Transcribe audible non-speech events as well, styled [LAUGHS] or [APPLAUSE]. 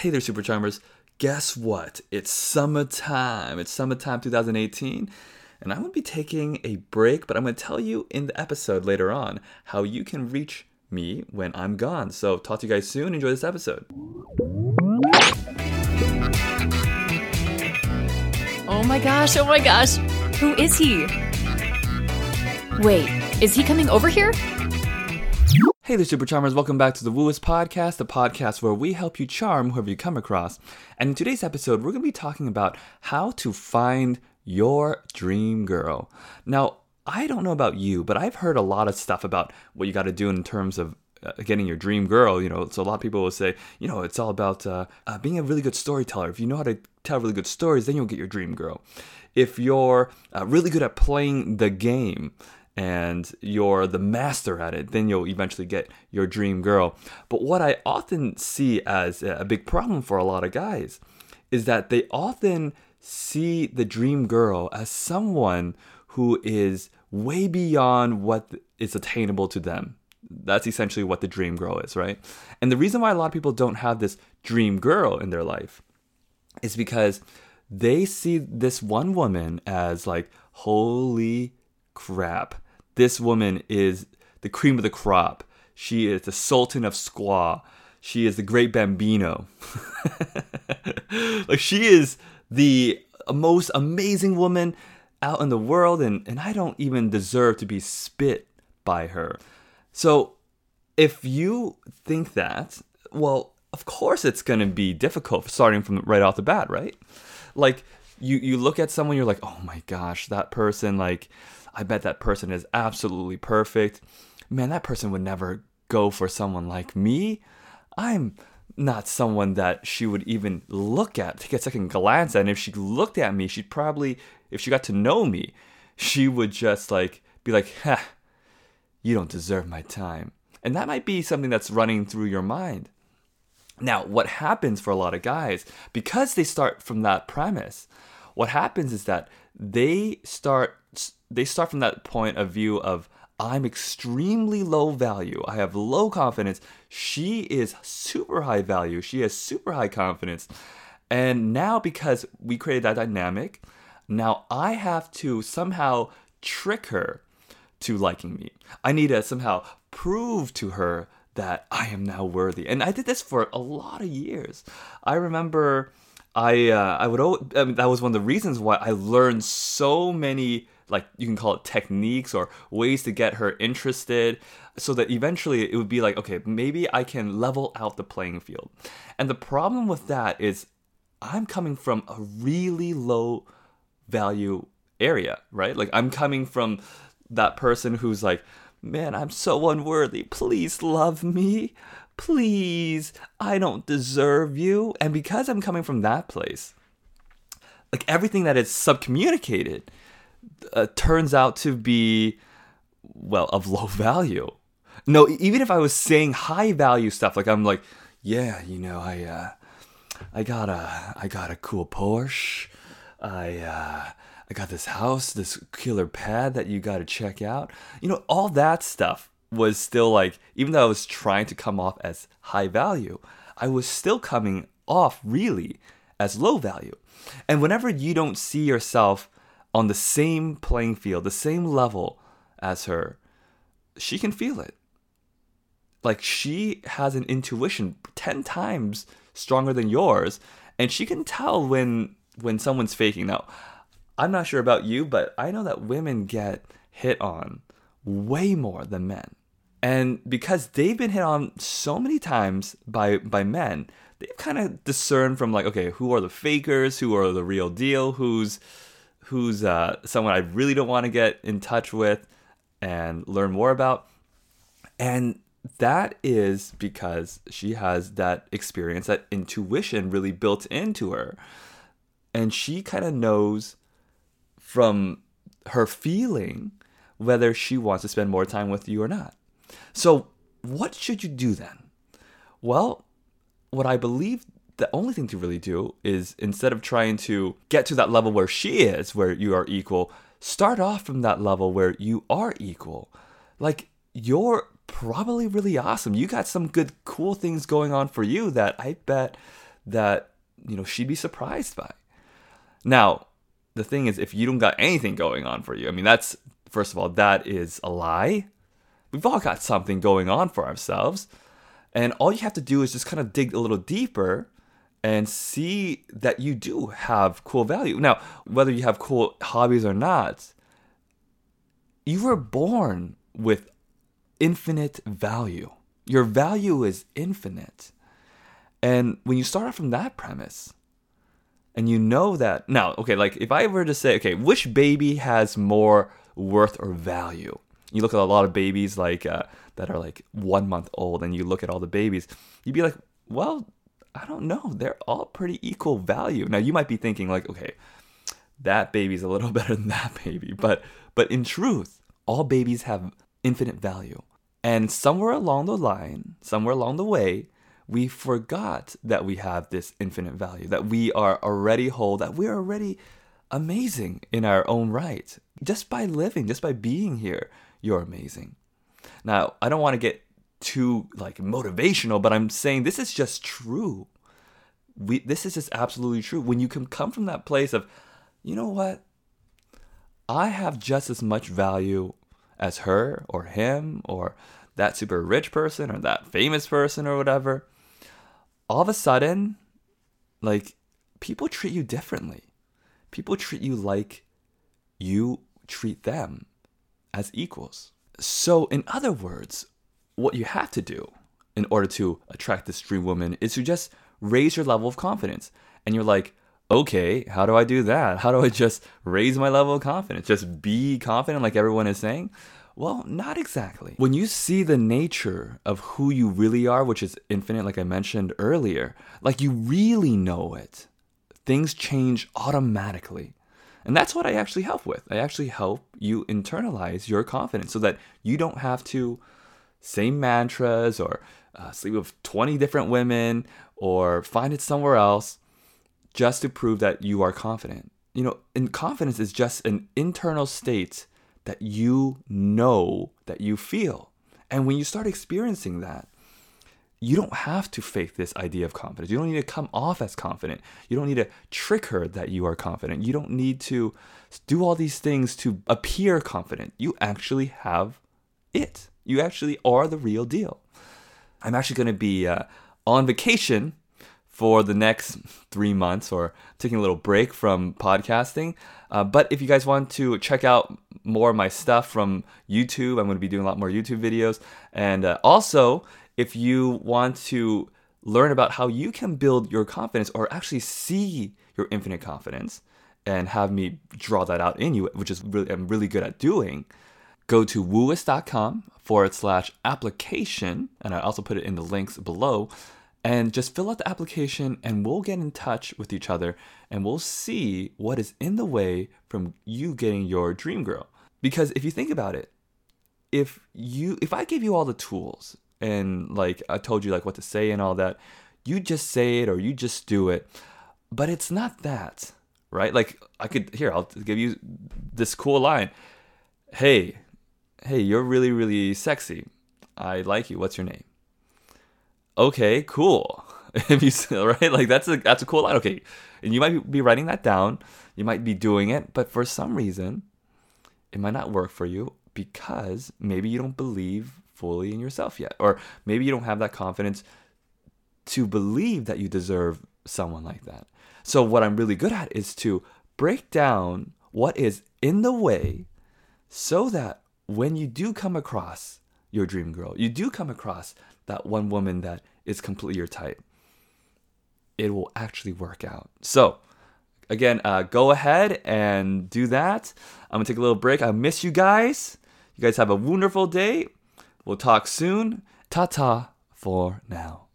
Hey there, Super Charmers. Guess what? It's summertime. It's summertime 2018. And I'm going to be taking a break, but I'm going to tell you in the episode later on how you can reach me when I'm gone. So, talk to you guys soon. Enjoy this episode. Oh my gosh, oh my gosh. Who is he? Wait, is he coming over here? Hey there, Super Charmers. Welcome back to the Wooist Podcast, the podcast where we help you charm whoever you come across. And in today's episode, we're going to be talking about how to find your dream girl. Now, I don't know about you, but I've heard a lot of stuff about what you got to do in terms of uh, getting your dream girl. You know, so a lot of people will say, you know, it's all about uh, uh, being a really good storyteller. If you know how to tell really good stories, then you'll get your dream girl. If you're uh, really good at playing the game, and you're the master at it, then you'll eventually get your dream girl. But what I often see as a big problem for a lot of guys is that they often see the dream girl as someone who is way beyond what is attainable to them. That's essentially what the dream girl is, right? And the reason why a lot of people don't have this dream girl in their life is because they see this one woman as like, holy crap. This woman is the cream of the crop. She is the Sultan of Swat. She is the great Bambino. [LAUGHS] like she is the most amazing woman out in the world, and, and I don't even deserve to be spit by her. So if you think that, well, of course it's gonna be difficult starting from right off the bat, right? Like you you look at someone, you're like, oh my gosh, that person, like, I bet that person is absolutely perfect. Man, that person would never go for someone like me. I'm not someone that she would even look at, take a second glance at. And if she looked at me, she'd probably, if she got to know me, she would just like be like, ha, you don't deserve my time. And that might be something that's running through your mind. Now, what happens for a lot of guys, because they start from that premise, what happens is that they start they start from that point of view of I'm extremely low value. I have low confidence. She is super high value. She has super high confidence. And now because we created that dynamic, now I have to somehow trick her to liking me. I need to somehow prove to her that I am now worthy. And I did this for a lot of years. I remember I uh, I would always, I mean, that was one of the reasons why I learned so many like you can call it techniques or ways to get her interested so that eventually it would be like okay maybe I can level out the playing field. And the problem with that is I'm coming from a really low value area, right? Like I'm coming from that person who's like, man, I'm so unworthy. Please love me please, I don't deserve you. And because I'm coming from that place, like everything that is subcommunicated uh, turns out to be, well, of low [LAUGHS] value. No, even if I was saying high value stuff, like I'm like, yeah, you know, I, uh, I got a, I got a cool Porsche. I, uh, I got this house, this killer pad that you got to check out. You know, all that stuff was still like, even though I was trying to come off as high value, I was still coming off really as low value. And whenever you don't see yourself on the same playing field, the same level as her, she can feel it. Like she has an intuition 10 times stronger than yours, and she can tell when when someone's faking. Now, I'm not sure about you, but I know that women get hit on way more than men. And because they've been hit on so many times by by men, they've kind of discerned from like, okay, who are the fakers, who are the real deal, who's who's uh, someone I really don't want to get in touch with and learn more about. And that is because she has that experience, that intuition really built into her. And she kind of knows from her feeling whether she wants to spend more time with you or not. So, what should you do then? Well, what I believe the only thing to really do is instead of trying to get to that level where she is, where you are equal, start off from that level where you are equal. Like, you're probably really awesome. You got some good, cool things going on for you that I bet that you know she'd be surprised by. Now, the thing is, if you don't got anything going on for you, I mean, that's first of all, that is a lie. We've all got something going on for ourselves. And all you have to do is just kind of dig a little deeper and see that you do have cool value. Now, whether you have cool hobbies or not, you were born with infinite value. Your value is infinite. And when you start off from that premise, and you know that now, okay, like if I were to say, okay, which baby has more worth or value? You look at a lot of babies like uh, that are like one month old, and you look at all the babies, you'd be like, well, I don't know, they're all pretty equal value. Now you might be thinking like, okay, that baby's a little [LAUGHS] better than that baby, but but in truth, all babies have infinite value. And somewhere along the line, somewhere along the way, we forgot that we have this infinite value, that we are already whole, that we're already amazing in our own right. Just by living, just by being here, you're amazing. Now, I don't want to get too like motivational, but I'm saying this is just true. We this is just absolutely true. When you can come from that place of, you know what? I have just as much value as her or him or that super rich person or that famous person or whatever all of a sudden, like, people treat you differently. People treat you like you treat them as equals. So, in other words, what you have to do in order to attract this dream woman is to just raise your level of confidence. And you're like, okay, how do I do that? How do I just raise my level of confidence? Just be confident, like everyone is saying? Well, not exactly. When you see the nature of who you really are, which is infinite, like I mentioned earlier, like you really know it, things change automatically. And that's what I actually help with. I actually help you internalize your confidence so that you don't have to say mantras or uh, sleep with 20 different women or find it somewhere else just to prove that you are confident. You know, and confidence is just an internal state that you know that you feel. And when you start experiencing that, you don't have to fake this idea of confidence. You don't need to come off as confident. You don't need to trick her that you are confident. You don't need to do all these things to appear confident. You actually have it. You actually are the real deal. I'm actually going to be uh, on vacation for the next three months or taking a little break from podcasting. Uh, but if you guys want to check out more of my stuff from YouTube, I'm going to be doing a lot more YouTube videos. And uh, also, if you want to learn about how you can build your confidence or actually see your infinite confidence and have me draw that out in you, which is really I'm really good at doing, go to wooist.com forward slash application, and I also put it in the links below and just fill out the application and we'll get in touch with each other and we'll see what is in the way from you getting your dream girl. Because if you think about it if you if i gave you all the tools and like i told you like what to say and all that you just say it or you just do it. But it's not that right? Like i could here i'll give you this cool line. Hey hey you're really really sexy. I like you. What's your name okay, cool. [LAUGHS] if you right, like that's a that's a cool line. Okay, and you might be writing that down. You might be doing it, but for some reason, it might not work for you because maybe you don't believe fully in yourself yet, or maybe you don't have that confidence to believe that you deserve someone like that. So what I'm really good at is to break down what is in the way so that when you do come across your dream girl, you do come across that one woman that is completely your type, it will actually work out. So, again, uh, go ahead and do that. I'm gonna take a little break. I miss you guys. You guys have a wonderful day. We'll talk soon. Ta ta for now.